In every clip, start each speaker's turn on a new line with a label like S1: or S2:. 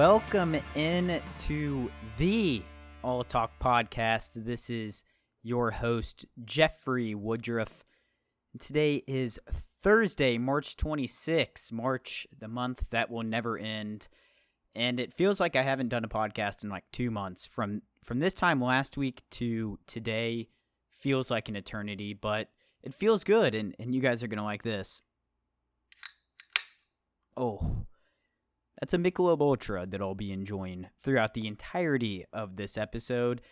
S1: Welcome in to the All Talk podcast. This is your host, Jeffrey Woodruff. Today is Thursday, March 26, March, the month that will never end. And it feels like I haven't done a podcast in like two months. From from this time last week to today feels like an eternity, but it feels good and, and you guys are gonna like this. Oh, that's a Michelob Ultra that I'll be enjoying throughout the entirety of this episode.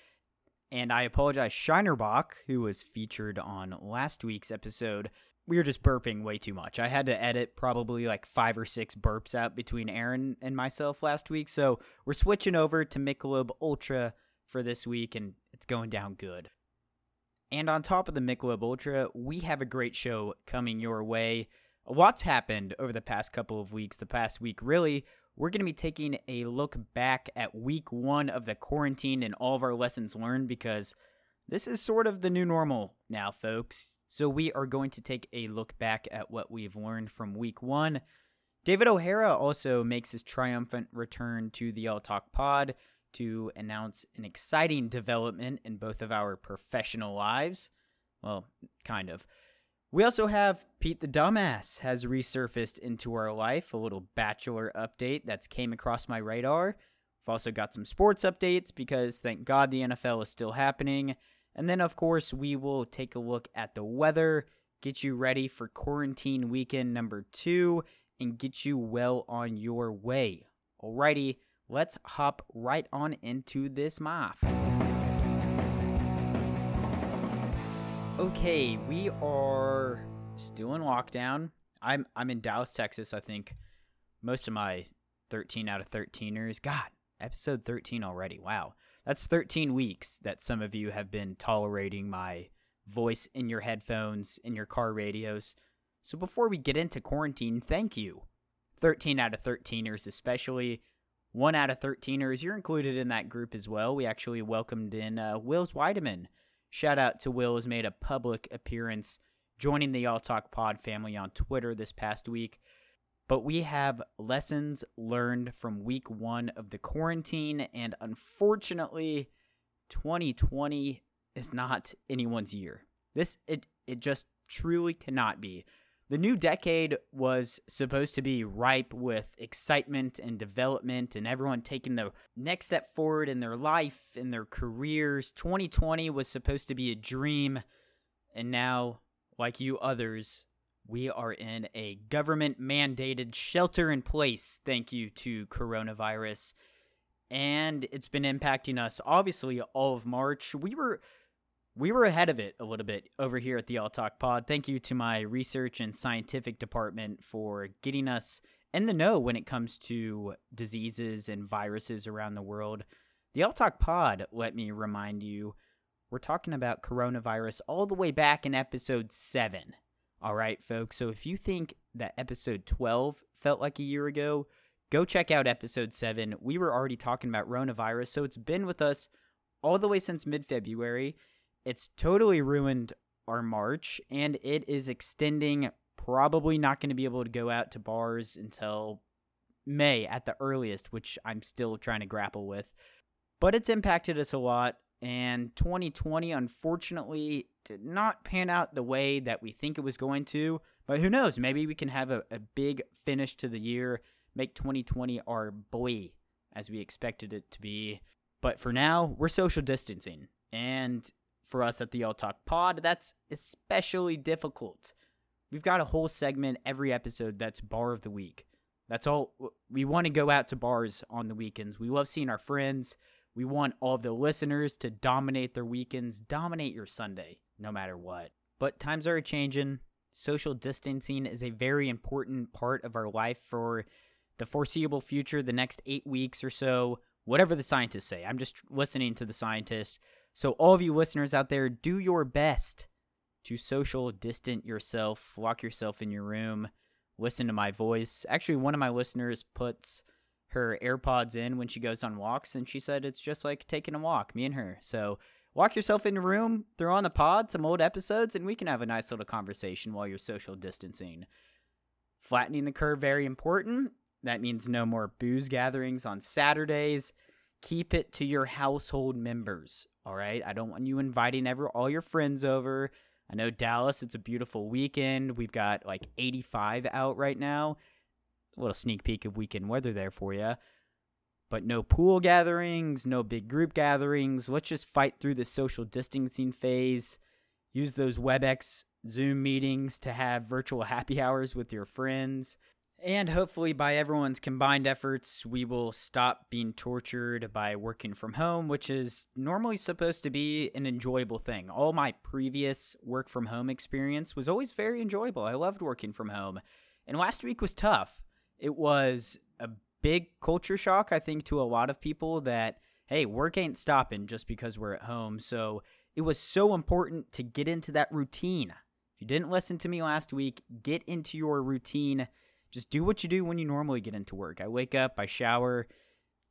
S1: And I apologize, Shiner Bock, who was featured on last week's episode. We were just burping way too much. I had to edit probably like five or six burps out between Aaron and myself last week. So we're switching over to Michelob Ultra for this week, and it's going down good. And on top of the Michelob Ultra, we have a great show coming your way. A lot's happened over the past couple of weeks. The past week, really, we're going to be taking a look back at week one of the quarantine and all of our lessons learned because this is sort of the new normal now, folks. So we are going to take a look back at what we've learned from week one. David O'Hara also makes his triumphant return to the All Talk Pod to announce an exciting development in both of our professional lives. Well, kind of. We also have Pete the Dumbass has resurfaced into our life, a little bachelor update that's came across my radar. We've also got some sports updates because thank God the NFL is still happening. And then, of course, we will take a look at the weather, get you ready for quarantine weekend number two, and get you well on your way. Alrighty, let's hop right on into this math. Okay, we are still in lockdown. I'm I'm in Dallas, Texas. I think most of my 13 out of 13ers. God, episode 13 already. Wow. That's 13 weeks that some of you have been tolerating my voice in your headphones, in your car radios. So before we get into quarantine, thank you. 13 out of 13ers, especially. One out of 13ers, you're included in that group as well. We actually welcomed in uh, Wills Weideman Shout out to Will, has made a public appearance joining the All Talk Pod family on Twitter this past week. But we have lessons learned from week one of the quarantine, and unfortunately, 2020 is not anyone's year. This it it just truly cannot be. The new decade was supposed to be ripe with excitement and development and everyone taking the next step forward in their life, in their careers. 2020 was supposed to be a dream. And now, like you others, we are in a government mandated shelter in place, thank you to coronavirus. And it's been impacting us, obviously, all of March. We were we were ahead of it a little bit over here at the All Talk Pod. Thank you to my research and scientific department for getting us in the know when it comes to diseases and viruses around the world. The All Talk Pod, let me remind you, we're talking about coronavirus all the way back in episode 7. All right, folks. So if you think that episode 12 felt like a year ago, go check out episode 7. We were already talking about coronavirus, so it's been with us all the way since mid February. It's totally ruined our March, and it is extending. Probably not going to be able to go out to bars until May at the earliest, which I'm still trying to grapple with. But it's impacted us a lot, and 2020 unfortunately did not pan out the way that we think it was going to. But who knows? Maybe we can have a, a big finish to the year, make 2020 our boy as we expected it to be. But for now, we're social distancing. And for us at the All Talk Pod, that's especially difficult. We've got a whole segment every episode that's bar of the week. That's all we want to go out to bars on the weekends. We love seeing our friends. We want all of the listeners to dominate their weekends, dominate your Sunday, no matter what. But times are changing. Social distancing is a very important part of our life for the foreseeable future, the next eight weeks or so, whatever the scientists say. I'm just listening to the scientists. So, all of you listeners out there, do your best to social distant yourself, lock yourself in your room, listen to my voice. Actually, one of my listeners puts her AirPods in when she goes on walks, and she said it's just like taking a walk, me and her. So, lock yourself in your room, throw on the pod, some old episodes, and we can have a nice little conversation while you're social distancing. Flattening the curve, very important. That means no more booze gatherings on Saturdays. Keep it to your household members, all right? I don't want you inviting ever all your friends over. I know Dallas, it's a beautiful weekend. We've got like 85 out right now. A little sneak peek of weekend weather there for you. But no pool gatherings, no big group gatherings. Let's just fight through the social distancing phase. Use those WebEx Zoom meetings to have virtual happy hours with your friends. And hopefully, by everyone's combined efforts, we will stop being tortured by working from home, which is normally supposed to be an enjoyable thing. All my previous work from home experience was always very enjoyable. I loved working from home. And last week was tough. It was a big culture shock, I think, to a lot of people that, hey, work ain't stopping just because we're at home. So it was so important to get into that routine. If you didn't listen to me last week, get into your routine just do what you do when you normally get into work. I wake up, I shower,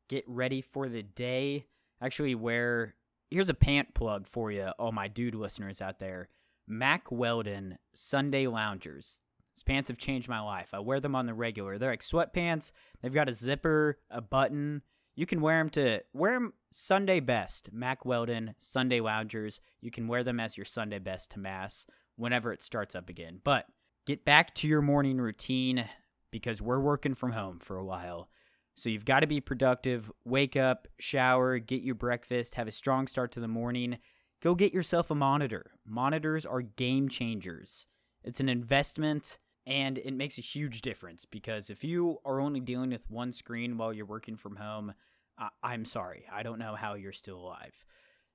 S1: get ready for the day. Actually, wear here's a pant plug for you, all my dude listeners out there. Mack Weldon Sunday Loungers. These pants have changed my life. I wear them on the regular. They're like sweatpants. They've got a zipper, a button. You can wear them to wear them Sunday best. Mack Weldon Sunday Loungers. You can wear them as your Sunday best to mass whenever it starts up again. But get back to your morning routine because we're working from home for a while. So you've got to be productive. Wake up, shower, get your breakfast, have a strong start to the morning. Go get yourself a monitor. Monitors are game changers. It's an investment and it makes a huge difference because if you are only dealing with one screen while you're working from home, I- am sorry. I don't know how you're still alive.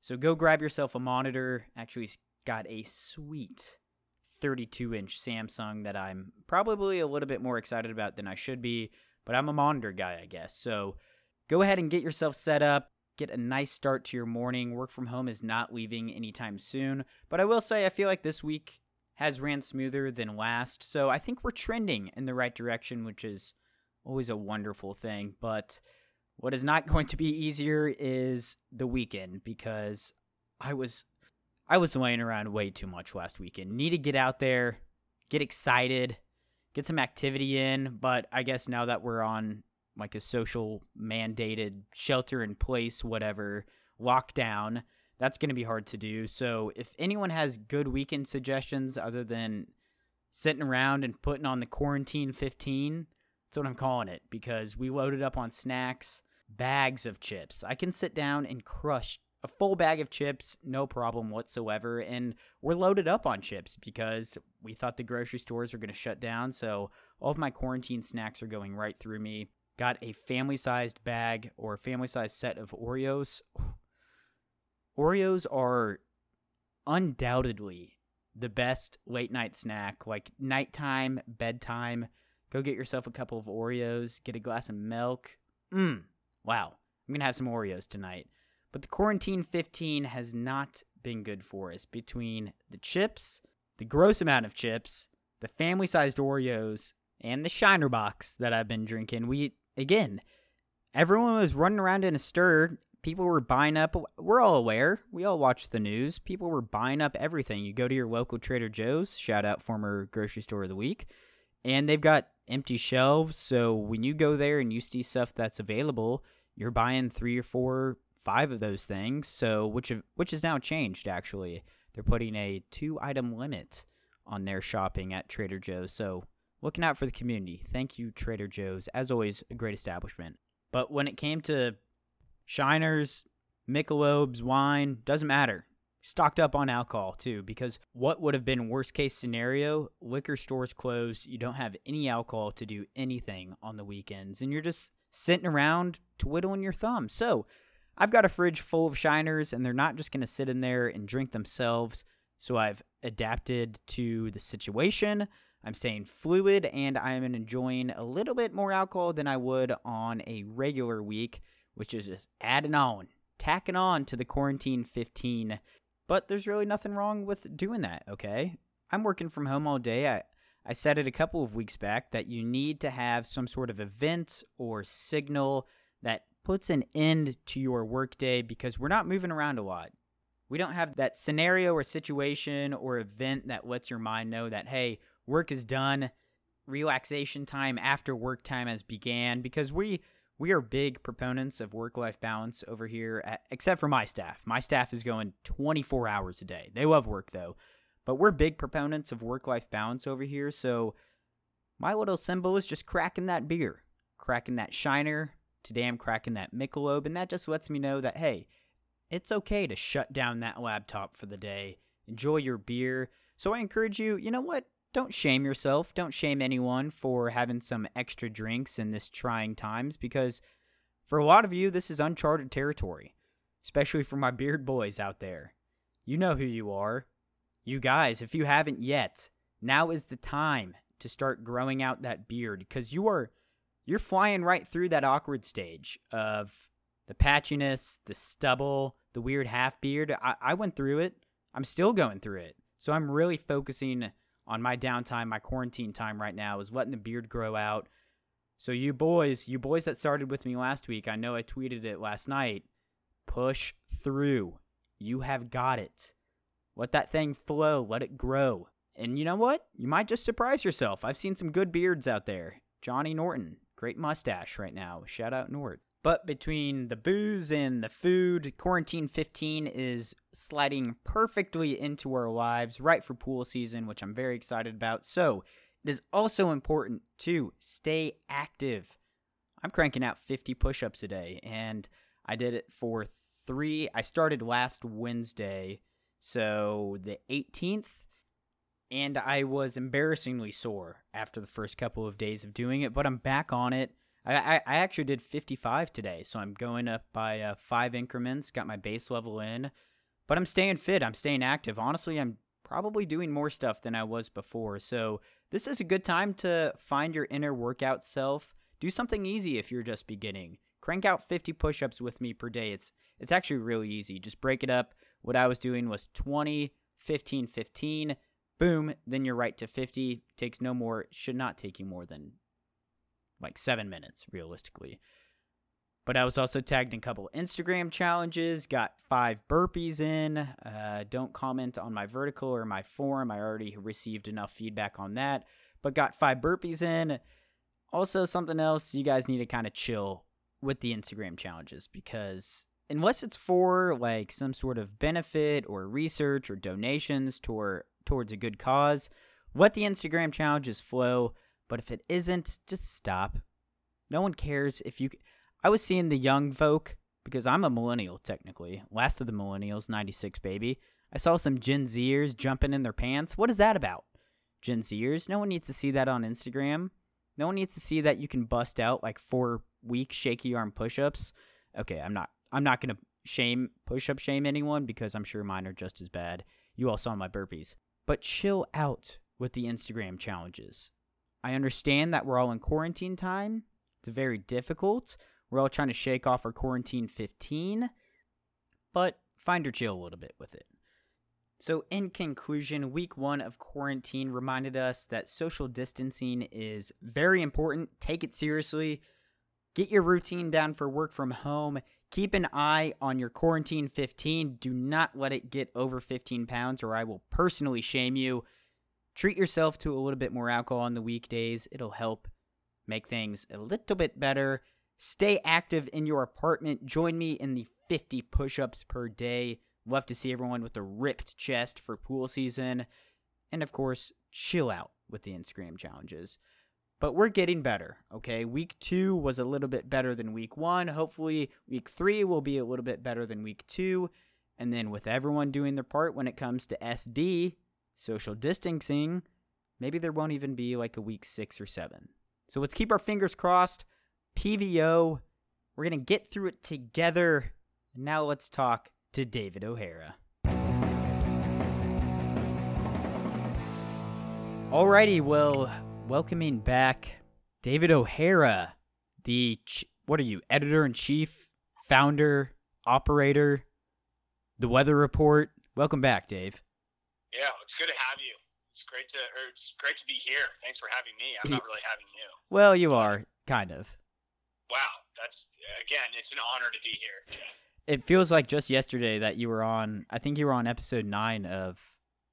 S1: So go grab yourself a monitor. Actually, got a sweet 32 inch Samsung that I'm probably a little bit more excited about than I should be, but I'm a monitor guy, I guess. So go ahead and get yourself set up. Get a nice start to your morning. Work from home is not leaving anytime soon. But I will say, I feel like this week has ran smoother than last. So I think we're trending in the right direction, which is always a wonderful thing. But what is not going to be easier is the weekend because I was I was laying around way too much last weekend. Need to get out there, get excited, get some activity in. But I guess now that we're on like a social mandated shelter in place, whatever, lockdown, that's going to be hard to do. So if anyone has good weekend suggestions other than sitting around and putting on the quarantine 15, that's what I'm calling it because we loaded up on snacks, bags of chips. I can sit down and crush a full bag of chips, no problem whatsoever. And we're loaded up on chips because we thought the grocery stores were going to shut down. So all of my quarantine snacks are going right through me. Got a family sized bag or family sized set of Oreos. Oreos are undoubtedly the best late night snack, like nighttime, bedtime. Go get yourself a couple of Oreos, get a glass of milk. Mmm, wow. I'm going to have some Oreos tonight. But the Quarantine 15 has not been good for us between the chips, the gross amount of chips, the family sized Oreos, and the Shiner box that I've been drinking. We, again, everyone was running around in a stir. People were buying up. We're all aware. We all watch the news. People were buying up everything. You go to your local Trader Joe's, shout out former grocery store of the week, and they've got empty shelves. So when you go there and you see stuff that's available, you're buying three or four five of those things. So which have, which has now changed actually. They're putting a two item limit on their shopping at Trader Joe's. So looking out for the community. Thank you Trader Joe's. As always, a great establishment. But when it came to Shiners, Michelob's, wine, doesn't matter. Stocked up on alcohol too, because what would have been worst case scenario? Liquor stores closed. You don't have any alcohol to do anything on the weekends, and you're just sitting around twiddling your thumbs. So I've got a fridge full of shiners, and they're not just going to sit in there and drink themselves. So I've adapted to the situation. I'm staying fluid, and I'm enjoying a little bit more alcohol than I would on a regular week, which is just adding on, tacking on to the quarantine 15. But there's really nothing wrong with doing that, okay? I'm working from home all day. I, I said it a couple of weeks back that you need to have some sort of event or signal that puts an end to your workday because we're not moving around a lot. We don't have that scenario or situation or event that lets your mind know that, hey, work is done. relaxation time after work time has began because we we are big proponents of work life balance over here at, except for my staff my staff is going 24 hours a day they love work though but we're big proponents of work life balance over here so my little symbol is just cracking that beer cracking that shiner today i'm cracking that michelob and that just lets me know that hey it's okay to shut down that laptop for the day enjoy your beer so i encourage you you know what don't shame yourself. Don't shame anyone for having some extra drinks in this trying times because for a lot of you, this is uncharted territory, especially for my beard boys out there. You know who you are. You guys, if you haven't yet, now is the time to start growing out that beard because you are you're flying right through that awkward stage of the patchiness, the stubble, the weird half beard. I, I went through it. I'm still going through it. So I'm really focusing on my downtime, my quarantine time right now is letting the beard grow out. So you boys, you boys that started with me last week, I know I tweeted it last night. Push through. You have got it. Let that thing flow, let it grow. And you know what? You might just surprise yourself. I've seen some good beards out there. Johnny Norton, great mustache right now. Shout out Nord. But between the booze and the food, Quarantine 15 is sliding perfectly into our lives right for pool season, which I'm very excited about. So, it is also important to stay active. I'm cranking out 50 push ups a day, and I did it for three. I started last Wednesday, so the 18th, and I was embarrassingly sore after the first couple of days of doing it, but I'm back on it. I, I, I actually did 55 today, so I'm going up by uh, five increments, got my base level in, but I'm staying fit. I'm staying active. Honestly, I'm probably doing more stuff than I was before. So this is a good time to find your inner workout self. Do something easy if you're just beginning. Crank out 50 push-ups with me per day. It's it's actually really easy. Just break it up. What I was doing was 20, 15, 15. Boom, then you're right to 50. Takes no more, should not take you more than like seven minutes realistically. But I was also tagged in a couple Instagram challenges, got five burpees in. Uh, don't comment on my vertical or my form. I already received enough feedback on that, but got five burpees in. Also, something else, you guys need to kind of chill with the Instagram challenges because unless it's for like some sort of benefit or research or donations toward towards a good cause, let the Instagram challenges flow. But if it isn't, just stop. No one cares if you. I was seeing the young folk because I'm a millennial technically, last of the millennials, 96 baby. I saw some Gen Zers jumping in their pants. What is that about? Gen Zers? No one needs to see that on Instagram. No one needs to see that you can bust out like four weak shaky arm push-ups. Okay, I'm not I'm not going to shame push-up shame anyone because I'm sure mine are just as bad. You all saw my burpees. But chill out with the Instagram challenges. I understand that we're all in quarantine time. It's very difficult. We're all trying to shake off our quarantine 15, but find your chill a little bit with it. So, in conclusion, week one of quarantine reminded us that social distancing is very important. Take it seriously. Get your routine down for work from home. Keep an eye on your quarantine 15. Do not let it get over 15 pounds, or I will personally shame you. Treat yourself to a little bit more alcohol on the weekdays. It'll help make things a little bit better. Stay active in your apartment. Join me in the 50 push ups per day. Love to see everyone with a ripped chest for pool season. And of course, chill out with the Instagram challenges. But we're getting better, okay? Week two was a little bit better than week one. Hopefully, week three will be a little bit better than week two. And then, with everyone doing their part when it comes to SD, social distancing, maybe there won't even be like a week six or seven. So let's keep our fingers crossed. PVO, we're going to get through it together. Now let's talk to David O'Hara. Alrighty, well, welcoming back David O'Hara, the ch- what are you, editor in chief, founder, operator, the weather report. Welcome back, Dave.
S2: Yeah, it's good to have you. It's great to it's great to be here. Thanks for having me. I'm not really having you.
S1: Well, you are kind of.
S2: Wow, that's again, it's an honor to be here.
S1: It feels like just yesterday that you were on. I think you were on episode nine of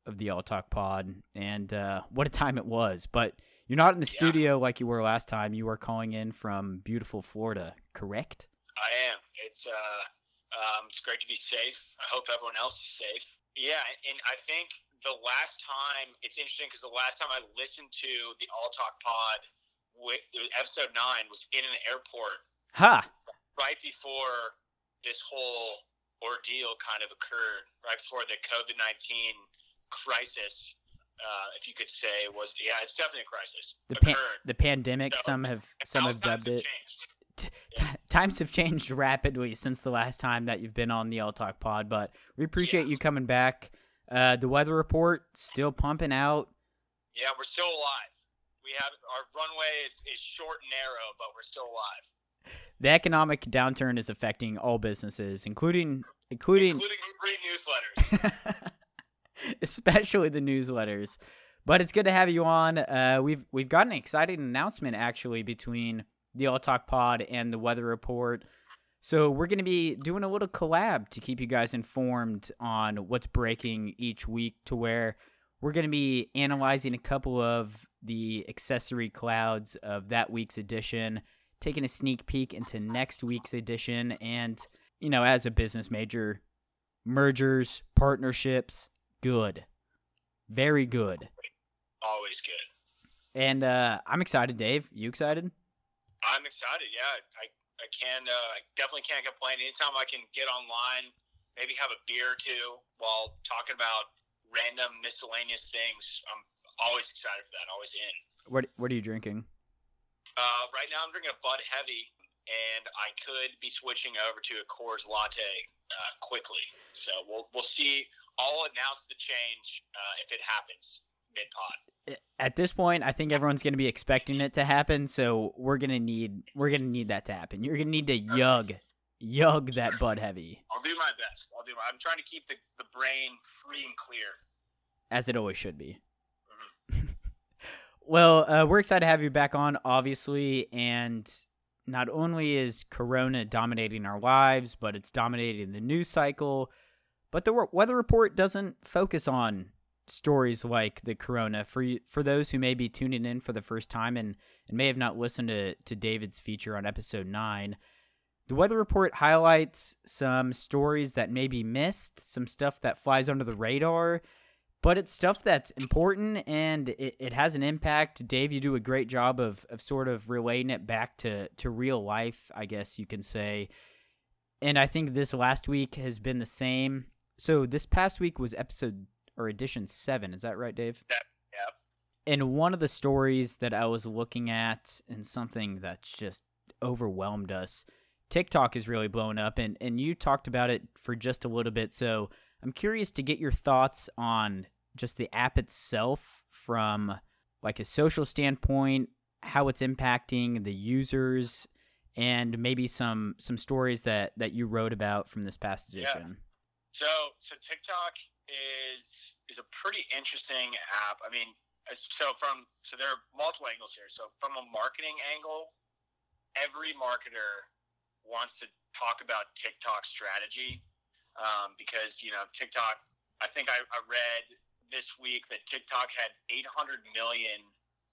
S1: of the All Talk Pod, and uh, what a time it was. But You're not in the
S2: Yeah.
S1: studio like you were last time. You are calling in from beautiful Florida, correct?
S2: I am. It's uh, um, it's great to be safe. I hope everyone else is safe. Yeah, and I think the last time it's interesting because the last time I listened to the All Talk Pod, with, episode nine, was in an airport
S1: Ha!
S2: right before this whole ordeal kind of occurred, right before the COVID nineteen crisis. Uh, if you could say was yeah, it's definitely a crisis.
S1: The pan- the pandemic.
S2: So,
S1: some have some have dubbed it. T- t- times have changed rapidly since the last time that you've been on the All Talk Pod, but we appreciate
S2: Yeah.
S1: you coming back. Uh, the weather report still pumping out.
S2: Yeah, we're still alive. We have our runway is, is short and narrow, but we're still alive.
S1: The economic downturn is affecting all businesses, including including
S2: Including three newsletters.
S1: especially the newsletters. But it's good to have you on. Uh, we've we've got an exciting announcement actually between the All Talk Pod and the Weather Report. So we're going to be doing a little collab to keep you guys informed on what's breaking each week. To where we're going to be analyzing a couple of the accessory clouds of that week's edition, taking a sneak peek into next week's edition, and you know, as a business major, mergers, partnerships, good. Very good.
S2: Always good.
S1: And uh, I'm excited, Dave. You excited?
S2: I'm excited. Yeah, I I can uh, I definitely can't complain. Anytime I can get online, maybe have a beer or two while talking about random miscellaneous things. I'm always excited for that. Always in.
S1: What What are you drinking?
S2: Uh, right now, I'm drinking a Bud Heavy, and I could be switching over to a Coors Latte uh, quickly. So we'll we'll see. I'll announce the change uh, if it happens mid pod.
S1: At this point, I think everyone's going to be expecting it to happen. So we're gonna need we're gonna need that to happen. You're gonna need to yug yug that Bud Heavy,
S2: I'll do my best. I'll do. My, I'm trying to keep the, the brain free and clear.
S1: as it always should be. well, uh, we're excited to have you back on, obviously, and not only is Corona dominating our lives, but it's dominating the news cycle. But the weather report doesn't focus on stories like the Corona. For for those who may be tuning in for the first time and, and may have not listened to, to David's feature on episode nine, the weather report highlights some stories that may be missed, some stuff that flies under the radar, but it's stuff that's important and it, it has an impact. Dave, you do a great job of, of sort of relating it back to, to real life, I guess you can say. And I think this last week has been the same. So this past week was episode or edition seven. Is that right, Dave?
S2: That, yep.
S1: And one of the stories that I was looking at and something that's just overwhelmed us, TikTok is really blown up and, and you talked about it for just a little bit. So I'm curious to get your thoughts on just the app itself from like a social standpoint, how it's impacting the users, and maybe some some stories that that you wrote about from this past edition.
S2: So so TikTok is is a pretty interesting app. I mean, so from so there are multiple angles here. So from a marketing angle, every marketer wants to talk about TikTok strategy um, because you know TikTok. I think I, I read this week that TikTok had 800 million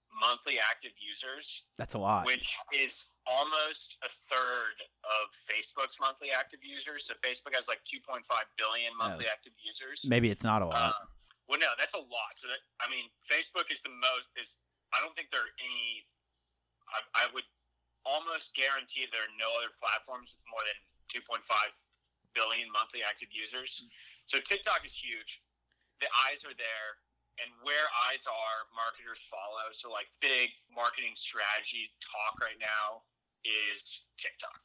S2: monthly active users,
S1: That's a lot.
S2: which is almost a third of Facebook's monthly active users. So Facebook has like 2.5 billion monthly active users.
S1: Maybe it's not a lot.
S2: Um, well, no, that's a lot. So that I mean, Facebook is the most. Is I don't think there are any. I, I would almost guarantee there are no other platforms with more than 2.5 billion monthly active users. Mm. So TikTok is huge. The eyes are there, and where eyes are, marketers follow. So like big marketing strategy talk right now is TikTok.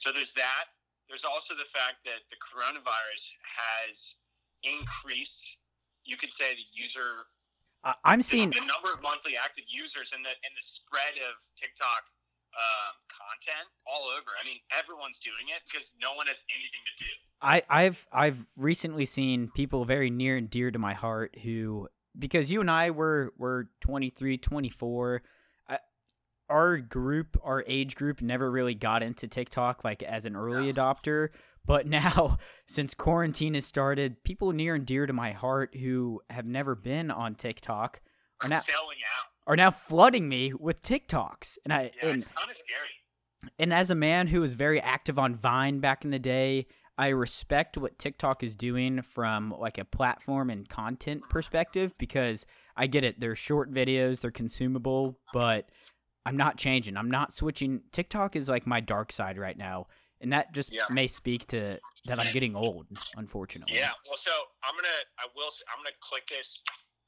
S2: So there's that. There's also the fact that the coronavirus has increased. You could say the user
S1: I- I'm
S2: the,
S1: seeing
S2: the number of monthly active users and the and the spread of TikTok um, content all over. I mean, everyone's doing it because no one has anything to do.
S1: I, I've I've recently seen people very near and dear to my heart who because you and I were were 23, 24, I, our group, our age group never really got into TikTok like as an early adopter, but now since quarantine has started, people near and dear to my heart who have never been on TikTok
S2: Are
S1: are now
S2: selling out.
S1: Are now flooding me with TikToks, and I
S2: Yeah,
S1: and,
S2: it's kind of scary.
S1: and as a man who was very active on Vine back in the day, I respect what TikTok is doing from like a platform and content perspective because I get it. They're short videos, they're consumable, but I'm not changing. I'm not switching. TikTok is like my dark side right now, and that just
S2: Yeah.
S1: may speak to that I'm getting old, unfortunately.
S2: Yeah. Well, so I'm gonna, I will, I'm gonna click this.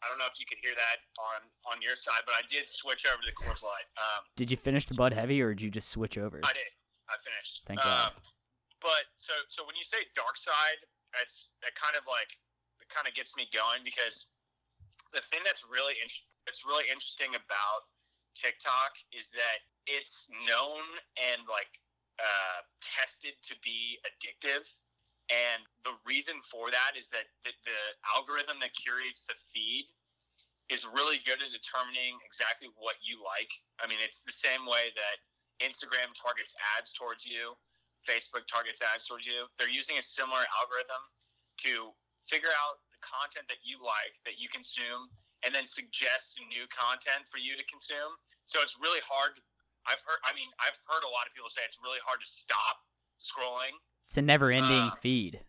S2: I don't know if you could hear that on on your side, but I did switch over to the Coors Light. Um,
S1: Did you finish the Bud Heavy or did you just switch over?
S2: I did. I finished.
S1: Thank God.
S2: Um, but so so when you say dark side, it's it kind of like it kind of gets me going because the thing that's really in- it's really interesting about TikTok is that it's known and like uh, tested to be addictive. And the reason for that is that the, the algorithm that curates the feed is really good at determining exactly what you like. I mean, it's the same way that Instagram targets ads towards you, Facebook targets ads towards you. They're using a similar algorithm to figure out the content that you like, that you consume, and then suggest new content for you to consume. So it's really hard. I've heard, I mean, I've heard a lot of people say it's really hard to stop scrolling.
S1: It's a never-ending
S2: Uh,
S1: feed.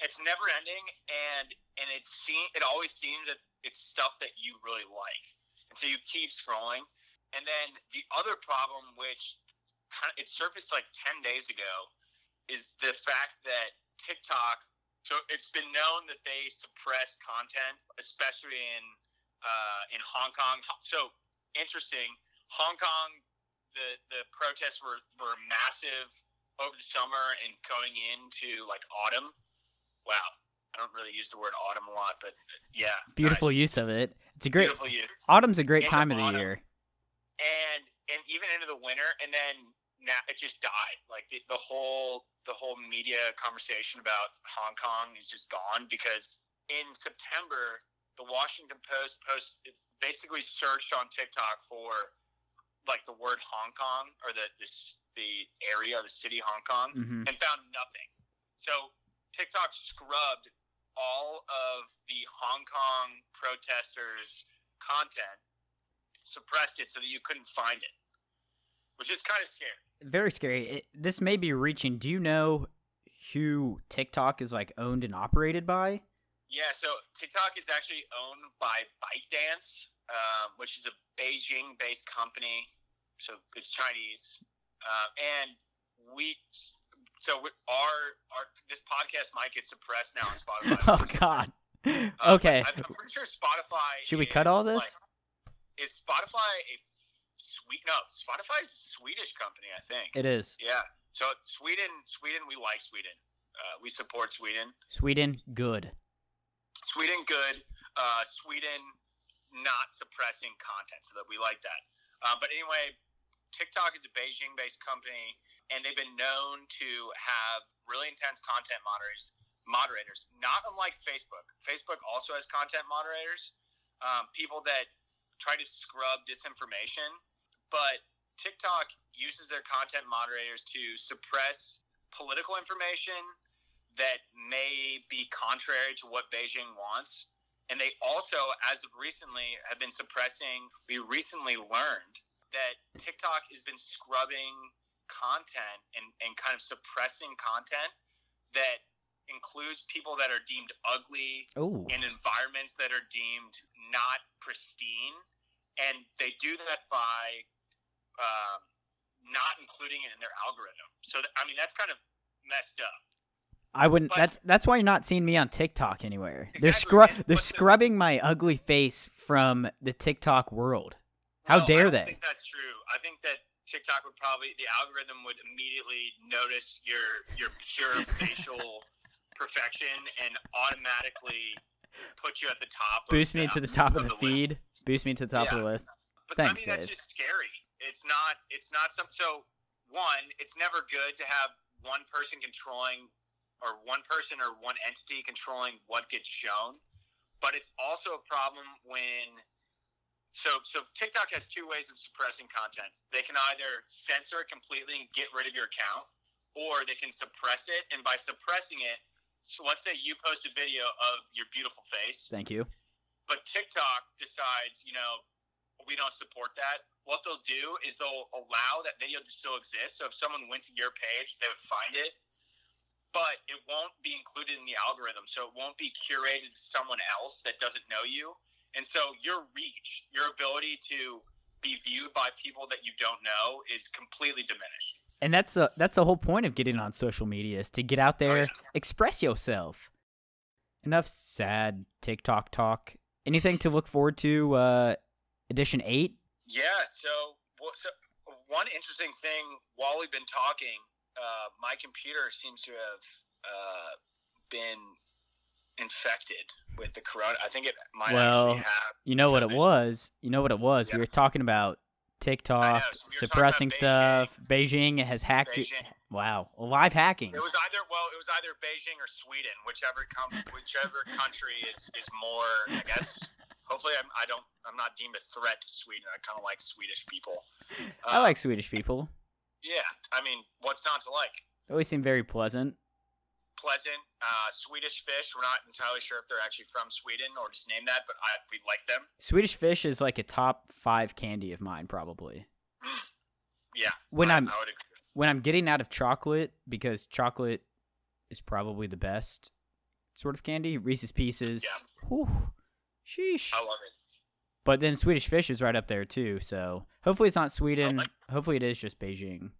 S2: It's never ending, and and it seem it always seems that it's stuff that you really like, and so you keep scrolling. And then the other problem, which kind of, it surfaced like ten days ago, is the fact that TikTok. So it's been known that they suppress content, especially in uh, in Hong Kong. So interesting, Hong Kong. The the protests were were massive over the summer and going into like autumn. Wow, I don't really use the word autumn a lot, but yeah,
S1: Beautiful
S2: nice.
S1: use of it. It's a great. Autumn's a great time of the
S2: autumn.
S1: year.
S2: and and even into the winter, and then now it just died. Like the, the whole the whole media conversation about Hong Kong is just gone because in September the Washington Post post basically searched on TikTok for like the word Hong Kong or the this the area of the city Hong Kong
S1: hmm
S2: and found nothing. So TikTok scrubbed all of the Hong Kong protesters' content, suppressed it so that you couldn't find it, which is kind of scary.
S1: Very scary. It, this may be reaching. Do you know who TikTok is like owned and operated by?
S2: Yeah, so TikTok is actually owned by ByteDance, um, which is a Beijing-based company. So it's Chinese, uh, and we. So we, our our this podcast might get suppressed now on Spotify.
S1: oh God.
S2: Uh,
S1: okay.
S2: I'm, I'm pretty sure Spotify.
S1: Should we
S2: is,
S1: cut all this?
S2: like- is Spotify a sweet? No, Spotify is a Swedish company, I think.
S1: It is
S2: yeah. So Sweden, Sweden, we like Sweden. Uh, we support Sweden.
S1: Sweden. Good.
S2: Sweden, good. Uh, Sweden, not suppressing content, so that we like that. Uh, but anyway, TikTok is a Beijing-based company, and they've been known to have really intense content moderators. Moderators, not unlike Facebook. Facebook also has content moderators, um, people that try to scrub disinformation. But TikTok uses their content moderators to suppress political information that may be contrary to what Beijing wants. And they also, as of recently, have been suppressing. We recently learned that TikTok has been scrubbing content and, and kind of suppressing content that includes people that are deemed ugly
S1: Oh.
S2: in environments that are deemed not pristine. And they do that by um, not including it in their algorithm. So, th- I mean, that's kind of messed up.
S1: I wouldn't.
S2: But-
S1: that's that's why you're not seeing me on TikTok anywhere. They're scrub. They're scrubbing my ugly face from the TikTok world. How
S2: I
S1: dare
S2: don't
S1: they?
S2: think that's true. I think that TikTok would probably the algorithm would immediately notice your your pure facial perfection and automatically put you at the top. of
S1: Boost me to the top of the feed.
S2: list.
S1: Boost me to the top of the list.
S2: But
S1: Thanks,
S2: I mean, that's
S1: Dave.
S2: just scary. It's not. It's not some. So one, it's never good to have one person controlling, or one person or one entity controlling what gets shown. But it's also a problem when. So so TikTok has two ways of suppressing content. They can either censor it completely and get rid of your account, or they can suppress it. And by suppressing it, so let's say you post a video of your beautiful face
S1: Thank you.
S2: but TikTok decides, you know, we don't support that. What they'll do is they'll allow that video to still exist. So if someone went to your page, they would find it, but it won't be included in the algorithm. So it won't be curated to someone else that doesn't know you. And so your reach, your ability to be viewed by people that you don't know is completely diminished.
S1: And that's a, that's the whole point of getting on social media is to get out there,
S2: yeah.
S1: express yourself. Enough sad TikTok talk. Anything to look forward to uh edition 8?
S2: Yeah, so, well, so one interesting thing while we've been talking, uh, my computer seems to have uh, been infected with the corona. I think it might
S1: Well,
S2: actually have.
S1: You know what it was? You know what it was?
S2: Yeah.
S1: We were talking about TikTok
S2: so we
S1: suppressing stuff. Beijing has hacked it. Wow, live hacking.
S2: It was either well, it was either Beijing or Sweden, whichever com- whichever country is is more. I guess. Hopefully, I'm, I don't. I'm not deemed a threat to Sweden. I kind of like Swedish people.
S1: I
S2: Um,
S1: like Swedish people.
S2: Yeah, I mean, what's not to like?
S1: They always seem very pleasant.
S2: Pleasant, uh, Swedish fish. We're not entirely sure if they're actually from Sweden or just name that, but I, we like them.
S1: Swedish fish is like a top five candy of mine, probably.
S2: Yeah.
S1: When
S2: I,
S1: I'm
S2: I would agree.
S1: when I'm getting out of chocolate, because chocolate is probably the best sort of candy. Reese's Pieces.
S2: Yeah.
S1: Whew. Sheesh.
S2: I love it.
S1: But then Swedish Fish is right up there too. So hopefully it's not Sweden.
S2: like-
S1: hopefully it is just Beijing.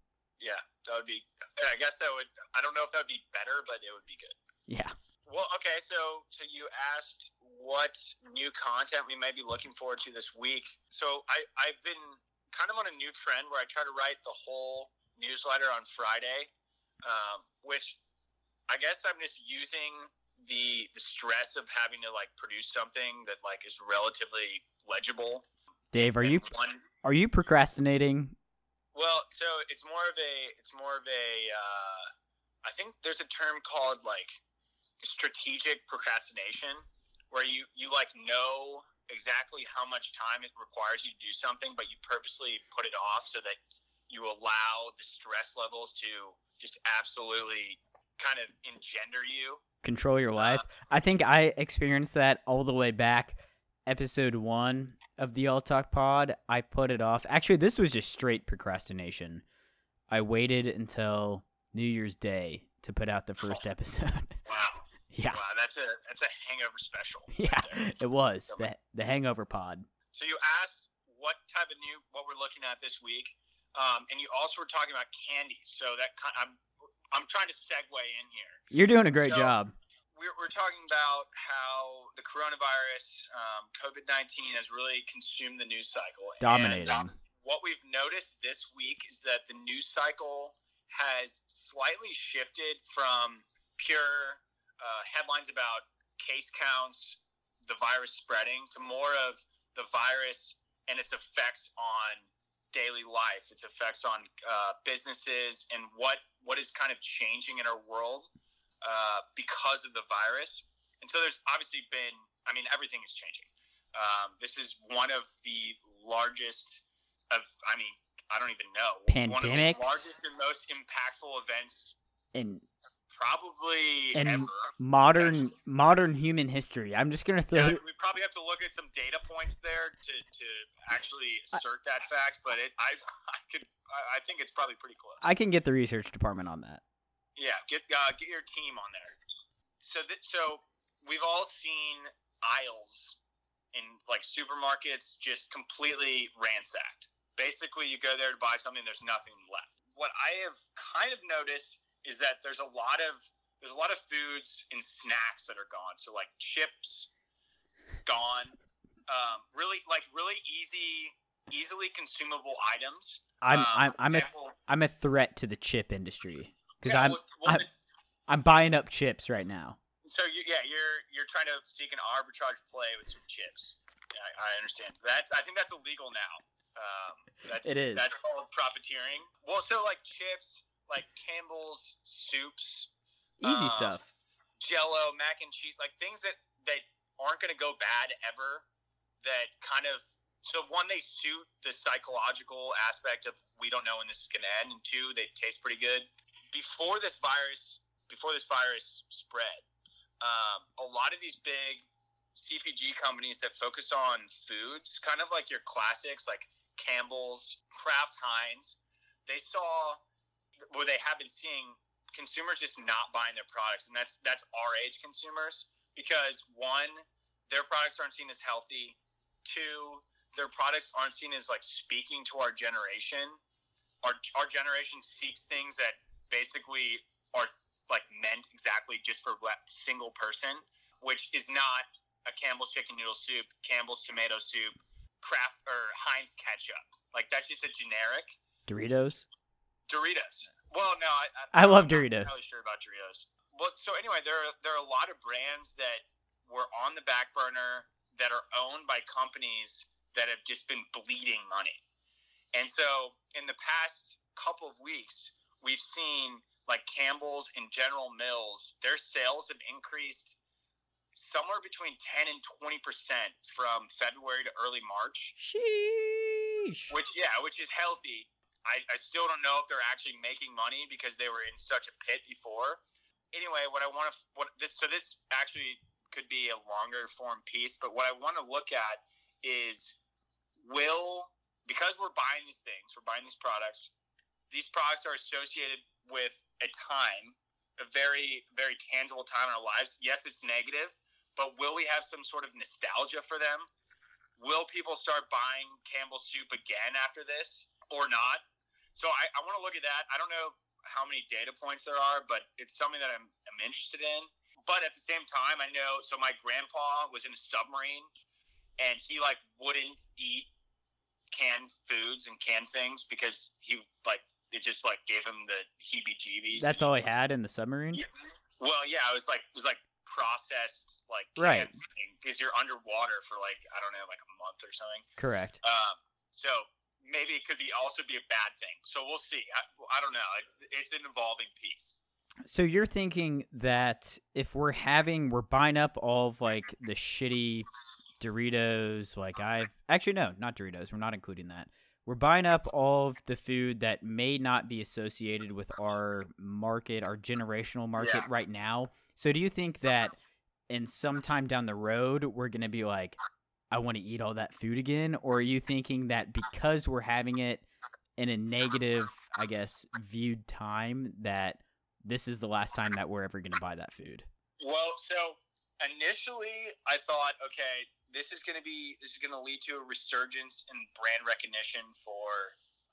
S2: Yeah, that would be. I guess that would. I don't know if that would be better, but it would be good.
S1: Yeah.
S2: Well, okay. So, so you asked what new content we may be looking forward to this week. So, I I've been kind of on a new trend where I try to write the whole newsletter on Friday, um, which I guess I'm just using the the stress of having to like produce something that like is relatively legible.
S1: Dave, are you
S2: one
S1: are you procrastinating?
S2: Well, so it's more of a it's more of a uh, I think there's a term called like strategic procrastination where you you like know exactly how much time it requires you to do something but you purposely put it off so that you allow the stress levels to just absolutely kind of engender you.
S1: Control your life. I think I experienced that all the way back episode 1 of the All Talk Pod. I put it off. Actually, this was just straight procrastination. I waited until New Year's Day to put out the first episode.
S2: Wow.
S1: yeah.
S2: Wow, that's a that's a hangover special.
S1: Yeah.
S2: there.
S1: It was the the Hangover Pod.
S2: So you asked what type of new what we're looking at this week, um, and you also were talking about candy. So that kind I'm I'm trying to segue in here.
S1: You're doing a great
S2: So-
S1: job.
S2: We're, we're talking about how the coronavirus, um, COVID nineteen, has really consumed the news cycle.
S1: Dominating.
S2: And what we've noticed this week is that the news cycle has slightly shifted from pure uh, headlines about case counts, the virus spreading, to more of the virus and its effects on daily life, its effects on uh, businesses, and what what is kind of changing in our world uh, because of the virus. And so there's obviously been, I mean, everything is changing. Um, this is one of the largest of, I mean, I don't even know. One of the
S1: Pandemics?
S2: largest and most impactful events
S1: In
S2: probably
S1: in
S2: ever.
S1: modern modern human history. I'm just gonna throw
S2: Yeah, we probably have to look at some data points there to, to actually assert that fact, but it, I, I could, I I think it's probably pretty close.
S1: I can get the research department on that.
S2: Yeah, get uh, get your team on there. So so we've all seen aisles in like supermarkets just completely ransacked. Basically, you go there to buy something, there's nothing left. What I have kind of noticed is that there's a lot of there's a lot of foods and snacks that are gone. So like chips, gone. Um, really like really easy, easily consumable items.
S1: I'm
S2: Um,
S1: I'm I'm a I'm a threat to the chip industry because
S2: Yeah,
S1: I'm I'm- I'm buying up chips right now.
S2: So you, yeah, you're you're trying to seek an arbitrage play with some chips. Yeah, I, I understand. That's I think that's illegal now. Um, that's
S1: It is.
S2: That's called profiteering. Well, so like chips, like Campbell's soups,
S1: Easy
S2: Um,
S1: stuff.
S2: Jello, mac and cheese, like things that that aren't going to go bad ever. That kind of so one they suit the psychological aspect of we don't know when this is going to end, and two they taste pretty good. Before this virus, before this virus spread, um, a lot of these big CPG companies that focus on foods, kind of like your classics like Campbell's, Kraft Heinz, they saw where they have been seeing consumers just not buying their products, and that's that's our age consumers because one, their products aren't seen as healthy. Two, their products aren't seen as like speaking to our generation. Our our generation seeks things that basically are like meant exactly just for that single person, which is not a Campbell's chicken noodle soup, Campbell's tomato soup, Kraft or Heinz ketchup. Like that's just a generic.
S1: Doritos.
S2: Doritos. Well, no, I,
S1: I, I love
S2: I'm
S1: Doritos.
S2: Not really sure about Doritos. Well, so anyway, there are, there are a lot of brands that were on the back burner that are owned by companies that have just been bleeding money. And so in the past couple of weeks, we've seen like Campbell's and General Mills, their sales have increased somewhere between 10 and 20% from February to early March.
S1: Sheesh.
S2: Which, yeah, which is healthy. I, I still don't know if they're actually making money because they were in such a pit before. Anyway, what I want to, what this, so this actually could be a longer form piece, but what I want to look at is will, because we're buying these things, we're buying these products, these products are associated with a time a very very tangible time in our lives. Yes, it's negative, but will we have some sort of nostalgia for them? Will people start buying Campbell's soup again after this or not? So I, I want to look at that. I don't know how many data points there are, but it's something that I'm, I'm interested in. But at the same time, I know. So my grandpa was in a submarine, and he like wouldn't eat canned foods and canned things because he like it just like gave him the heebie-jeebies.
S1: That's all he had in the submarine.
S2: Yeah. Well, yeah, it was like it was like processed like
S1: right
S2: because you're underwater for like I don't know like a month or something.
S1: Correct.
S2: Um, so maybe it could be also be a bad thing. So we'll see. I, I don't know. It's an evolving piece.
S1: So you're thinking that if we're having we're buying up all of like the shitty Doritos, like I've actually no, not Doritos. We're not including that we're buying up all of the food that may not be associated with our market, our generational market yeah. right now. So do you think that in some time down the road we're going to be like I want to eat all that food again or are you thinking that because we're having it in a negative, I guess, viewed time that this is the last time that we're ever going to buy that food?
S2: Well, so initially I thought okay, this is going to be this is going to lead to a resurgence in brand recognition for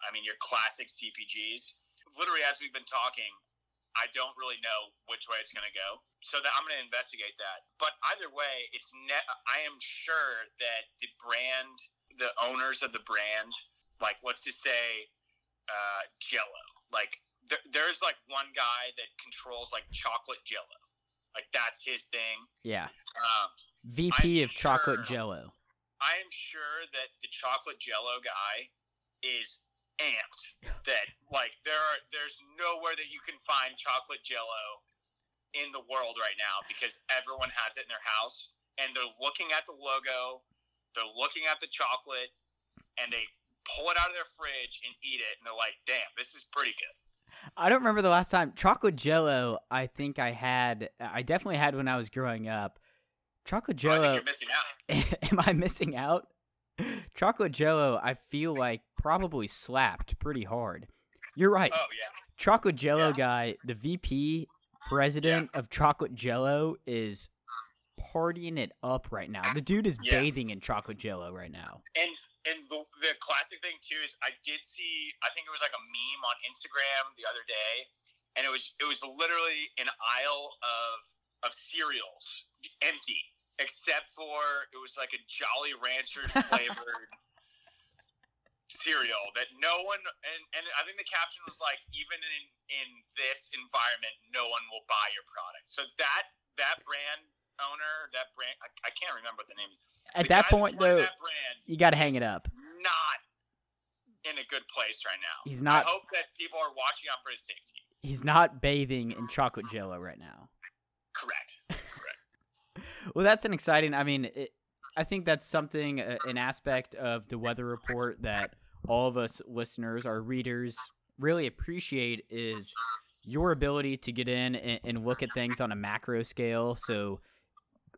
S2: I mean your classic CPGs. Literally, as we've been talking, I don't really know which way it's going to go. So that I'm going to investigate that. But either way, it's net. I am sure that the brand, the owners of the brand, like let's just say uh, Jello, like th- there's like one guy that controls like chocolate Jello, like that's his thing.
S1: Yeah.
S2: Um,
S1: VP
S2: I'm
S1: of chocolate jello.
S2: I am sure that the chocolate Jello guy is amped. that like there are there's nowhere that you can find chocolate Jello in the world right now because everyone has it in their house and they're looking at the logo, they're looking at the chocolate, and they pull it out of their fridge and eat it, and they're like, "Damn, this is pretty good."
S1: I don't remember the last time chocolate jello. I think I had. I definitely had when I was growing up. Chocolate
S2: Oh,
S1: jello.
S2: out.
S1: am I missing out? Chocolate jello. I feel like probably slapped pretty hard. You're right.
S2: Oh yeah,
S1: Chocolate Jello
S2: Yeah.
S1: guy, the VP president of Chocolate Jello is partying it up right now. The dude is
S2: Yeah.
S1: bathing in chocolate Jello right now.
S2: and and the the classic thing too is I did see I think it was like a meme on Instagram the other day, and it was it was literally an aisle of of cereals empty except for it was like a Jolly Ranchers flavored cereal that no one and and I think the caption was like even in in this environment no one will buy your product. So that that brand owner that brand I, I can't remember the name.
S1: At
S2: The
S1: that point, though,
S2: that brand
S1: you got to hang it up.
S2: not in a good place right now.
S1: He's not-
S2: I hope that people are watching out for his safety.
S1: He's not bathing in chocolate Jello right now.
S2: Correct.
S1: Well, that's an exciting. I mean, it, I think that's something, uh, an aspect of the weather report that all of us listeners, our readers, really appreciate is your ability to get in and, and look at things on a macro scale. So,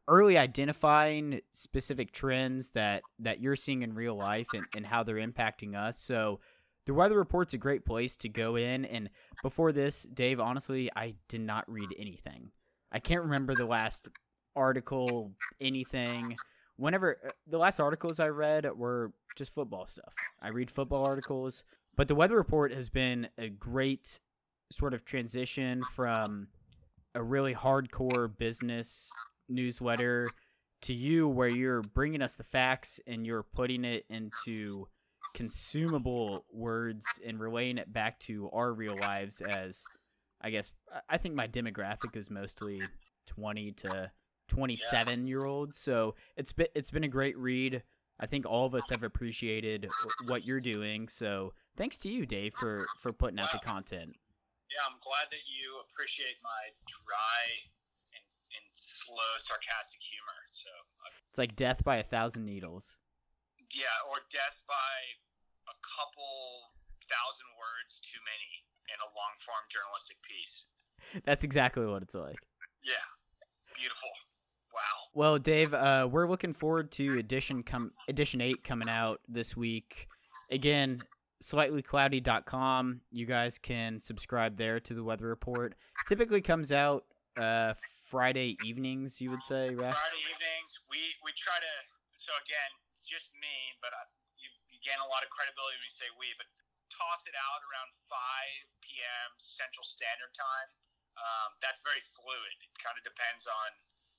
S1: early identifying specific trends that that you're seeing in real life and, and how they're impacting us. So the weather report's a great place to go in. And before this, Dave, honestly, I did not read anything. I can't remember the last article, anything. Whenever uh, the last articles I read were just football stuff. I read football articles, but the weather report has been a great sort of transition from a really hardcore business newsletter to you where you're bringing us the facts and you're putting it into consumable words and relaying it back to our real lives as I guess I think my demographic is mostly 20 to 27 year old. so it's been it's been a great read I think all of us have appreciated what you're doing so thanks to you Dave for for putting out the content
S2: yeah, I'm glad that you appreciate my dry and, and slow, sarcastic humor. So uh
S1: it's like death by a thousand needles.
S2: Yeah, or death by a couple thousand words too many in a long form journalistic piece.
S1: That's exactly what it's like.
S2: Yeah, beautiful. Wow.
S1: Well, Dave, uh, we're looking forward to edition come edition eight coming out this week. Again, slightlycloudy.com. You guys can subscribe there to the weather report. typically comes out uh, Friday evenings, you would say, right?
S2: Friday evenings. We we try to. So again, it's just me, but I, you, you gain a lot of credibility when you say we. But toss it out around 5 p.m. Central Standard Time. Um, that's very fluid. It kind of depends on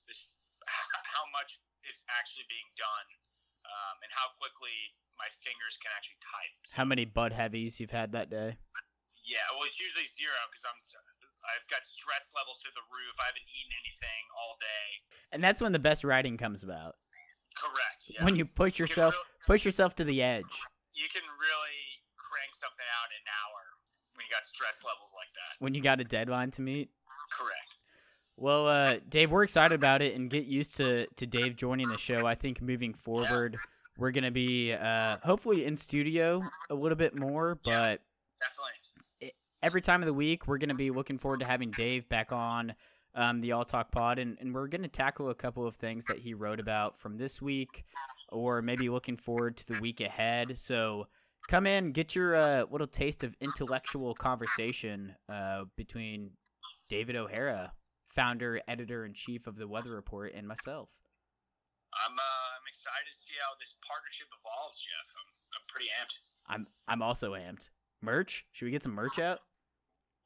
S2: this how much is actually being done um, and how quickly my fingers can actually type.
S1: So, How many Bud Heavies you've had that day?
S2: Yeah, well, it's usually zero because I'm I've got stress levels through the roof. I haven't eaten anything all day,
S1: and that's when the best writing comes about.
S2: Correct. Yeah.
S1: When you push yourself you really, push yourself to the edge.
S2: You can really crank something out in an hour when you got stress levels like that.
S1: When you got a deadline to meet.
S2: Correct.
S1: Well, uh, Dave, we're excited about it and get used to, to Dave joining the show. I think moving forward, we're going to be uh, hopefully in studio a little bit more, but yeah,
S2: definitely.
S1: every time of the week, we're going to be looking forward to having Dave back on um, the All Talk Pod, and, and we're going to tackle a couple of things that he wrote about from this week, or maybe looking forward to the week ahead. So come in, get your uh, little taste of intellectual conversation uh, between David O'Hara founder, editor in chief of the Weather Report, and myself.
S2: I'm uh, I'm excited to see how this partnership evolves, Jeff. I'm I'm pretty amped.
S1: I'm I'm also amped. Merch? Should we get some merch out?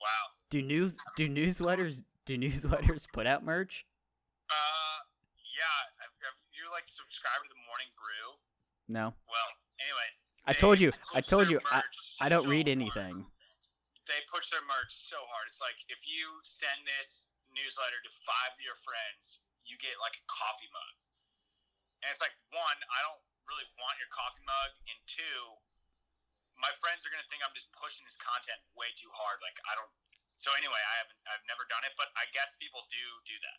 S2: Wow.
S1: Do news do newsletters do newsletters put out merch?
S2: Uh, yeah. Have, have you like subscribe to the Morning Brew?
S1: No.
S2: Well, anyway.
S1: I told you. I told you. I, I don't so read anything.
S2: Hard. They push their merch so hard. It's like if you send this newsletter to five of your friends, you get like a coffee mug. And it's like, one, I don't really want your coffee mug. And two, my friends are going to think I'm just pushing this content way too hard. Like, I don't. So anyway, I haven't, I've never done it, but I guess people do do that.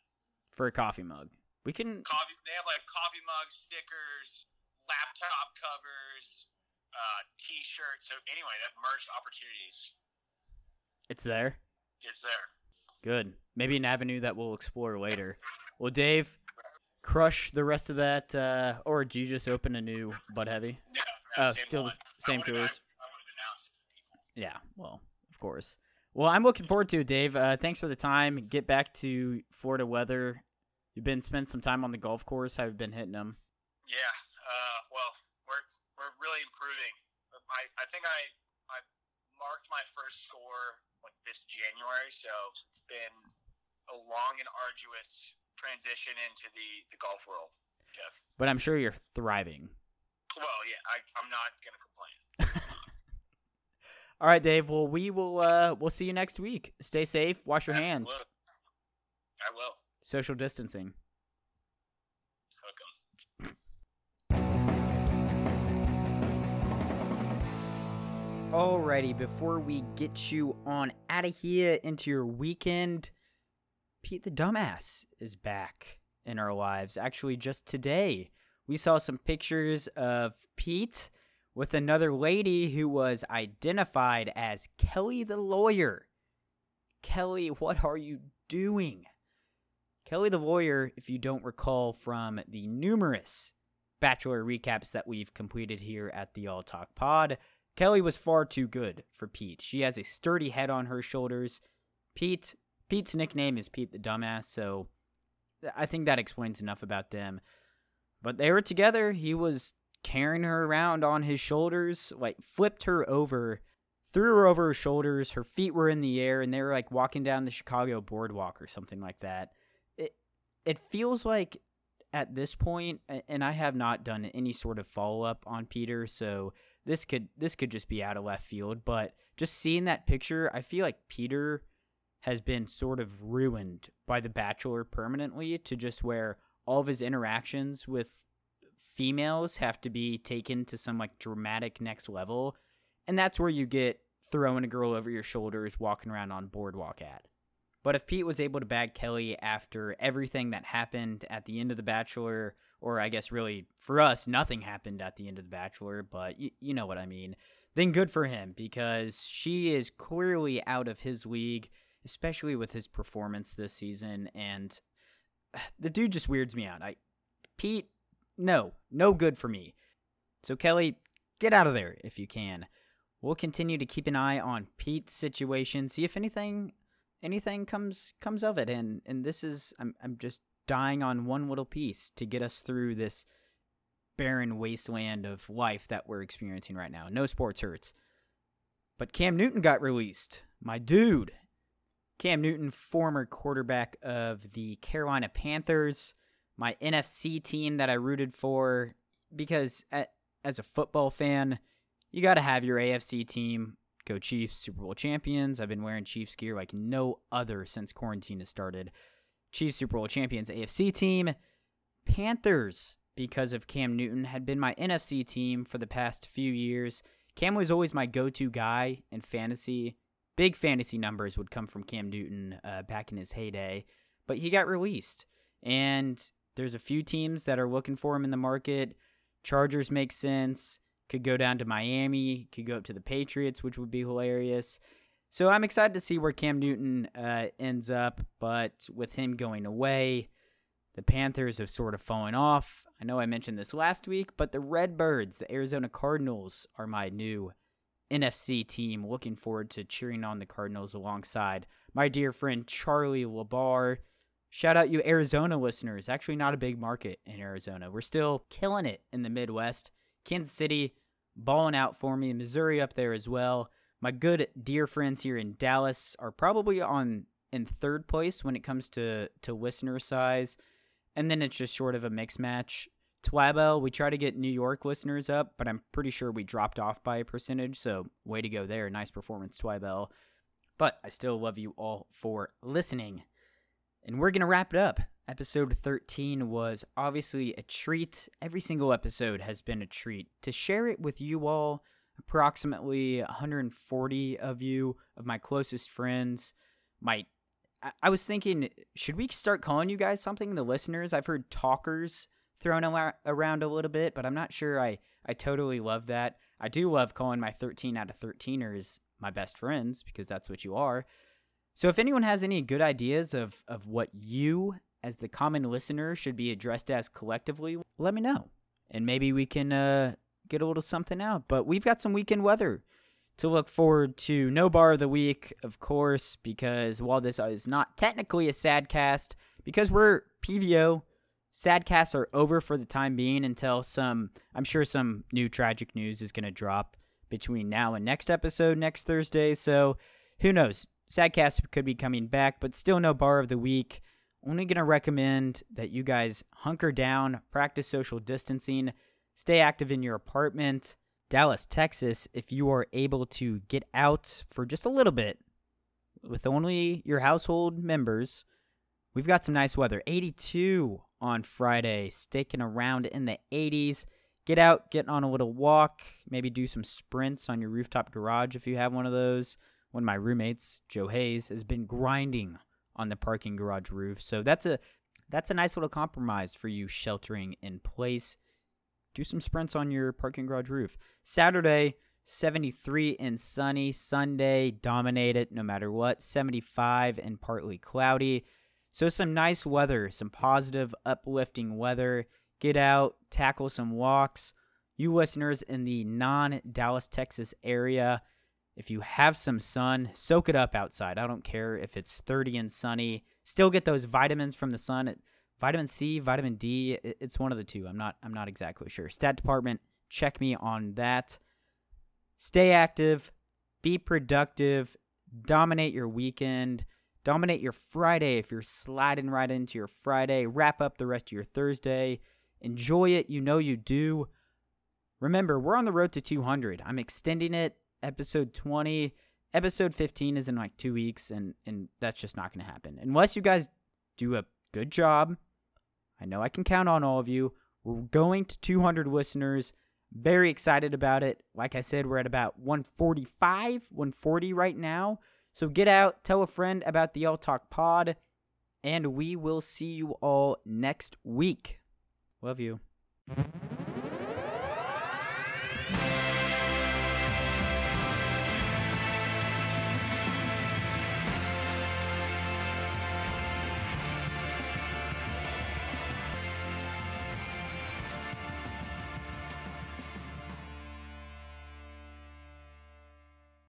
S1: For a coffee mug. We can.
S2: Coffee, they have like coffee mugs, stickers, laptop covers, uh, t shirts. So anyway, that merch opportunities.
S1: It's there.
S2: It's there.
S1: Good. Maybe an avenue that we'll explore later. Well, Dave, crush the rest of that, uh, or do you just open a new Bud Heavy?
S2: Yeah, uh,
S1: still
S2: one.
S1: the same
S2: coolers.
S1: Yeah, well, of course. Well, I'm looking forward to it, Dave. Uh, thanks for the time. Get back to Florida weather. You've been spending some time on the golf course. How have you been hitting them?
S2: Yeah, uh, well, we're we're really improving. I, I think I marked my first score like this January, so it's been a long and arduous transition into the, the golf world, Jeff.
S1: But I'm sure you're thriving.
S2: Well, yeah, I, I'm not gonna complain.
S1: All right, Dave. Well, we will. Uh, we'll see you next week. Stay safe. Wash your hands.
S2: I will.
S1: Social distancing. Alrighty, before we get you on out of here into your weekend, Pete the Dumbass is back in our lives. Actually, just today, we saw some pictures of Pete with another lady who was identified as Kelly the lawyer. Kelly, what are you doing? Kelly the lawyer, if you don't recall from the numerous Bachelor recaps that we've completed here at the All Talk Pod, Kelly was far too good for Pete. She has a sturdy head on her shoulders. Pete, Pete's nickname is Pete the Dumbass, so I think that explains enough about them. But they were together. He was carrying her around on his shoulders, like flipped her over, threw her over her shoulders. Her feet were in the air, and they were like walking down the Chicago boardwalk or something like that. It it feels like at this point, and I have not done any sort of follow up on Peter, so this could this could just be out of left field. But just seeing that picture, I feel like Peter has been sort of ruined by The Bachelor permanently to just where all of his interactions with females have to be taken to some like dramatic next level. And that's where you get throwing a girl over your shoulders, walking around on boardwalk at. But if Pete was able to bag Kelly after everything that happened at the end of The Bachelor, or I guess really for us, nothing happened at the end of The Bachelor, but y- you know what I mean, then good for him because she is clearly out of his league, especially with his performance this season. And the dude just weirds me out. I Pete, no, no good for me. So Kelly, get out of there if you can. We'll continue to keep an eye on Pete's situation, see if anything anything comes comes of it and and this is I'm I'm just dying on one little piece to get us through this barren wasteland of life that we're experiencing right now. No sports hurts. But Cam Newton got released. My dude, Cam Newton, former quarterback of the Carolina Panthers, my NFC team that I rooted for, because at, as a football fan, you got to have your AFC team. Go Chiefs, Super Bowl champions. I've been wearing Chiefs gear like no other since quarantine has started. Chiefs, Super Bowl champions, AFC team. Panthers, because of Cam Newton, had been my NFC team for the past few years. Cam was always my go to guy in fantasy big fantasy numbers would come from Cam Newton uh, back in his heyday, but he got released. And there's a few teams that are looking for him in the market. Chargers make sense. Could go down to Miami. Could go up to the Patriots, which would be hilarious. So I'm excited to see where Cam Newton uh, ends up. But with him going away, the Panthers have sort of fallen off. I know I mentioned this last week, but the Redbirds, the Arizona Cardinals, are my new NFC team. Looking forward to cheering on the Cardinals alongside my dear friend Charlie Labar. Shout out you Arizona listeners. Actually, not a big market in Arizona. We're still killing it in the Midwest. Kansas City balling out for me. Missouri up there as well. My good dear friends here in Dallas are probably on in third place when it comes to to listener size, and then it's just sort of a mix match. Twabell, we try to get New York listeners up, but I'm pretty sure we dropped off by a percentage. So, way to go there. Nice performance, Twabell. But I still love you all for listening. And we're to wrap it up. Episode 13 was obviously a treat. Every single episode has been a treat. To share it with you all, approximately 140 of you, of my closest friends, my I was thinking, should we start calling you guys something? The listeners, I've heard talkers thrown around a little bit, but I'm not sure I, I totally love that. I do love calling my 13 out of 13ers my best friends because that's what you are. So if anyone has any good ideas of, of what you, as the common listener, should be addressed as collectively, let me know. And maybe we can uh, get a little something out. But we've got some weekend weather to look forward to. No bar of the week, of course, because while this is not technically a sad cast, because we're PVO, Sadcasts are over for the time being until some, I'm sure some new tragic news is going to drop between now and next episode next Thursday. So who knows? Sadcast could be coming back, but still no bar of the week. Only going to recommend that you guys hunker down, practice social distancing, stay active in your apartment. Dallas, Texas, if you are able to get out for just a little bit with only your household members, we've got some nice weather. 82 on Friday, sticking around in the 80s. Get out, get on a little walk, maybe do some sprints on your rooftop garage if you have one of those. One of my roommates, Joe Hayes, has been grinding on the parking garage roof. So that's a that's a nice little compromise for you sheltering in place. Do some sprints on your parking garage roof. Saturday, 73 and sunny. Sunday, dominate it no matter what. 75 and partly cloudy. So, some nice weather, some positive, uplifting weather. Get out, tackle some walks. You listeners in the non Dallas, Texas area, if you have some sun, soak it up outside. I don't care if it's 30 and sunny. Still get those vitamins from the sun. Vitamin C, vitamin D, it's one of the two. I'm not I'm not exactly sure. Stat department, check me on that. Stay active, be productive, dominate your weekend. Dominate your Friday if you're sliding right into your Friday. Wrap up the rest of your Thursday. Enjoy it. You know you do. Remember, we're on the road to 200. I'm extending it. Episode 20. Episode 15 is in like two weeks, and, and that's just not to happen. Unless you guys do a good job. I know I can count on all of you. We're going to 200 listeners. Very excited about it. Like I said, we're at about 145, 140 right now. So get out, tell a friend about the All Talk Pod, and we will see you all next week. Love you.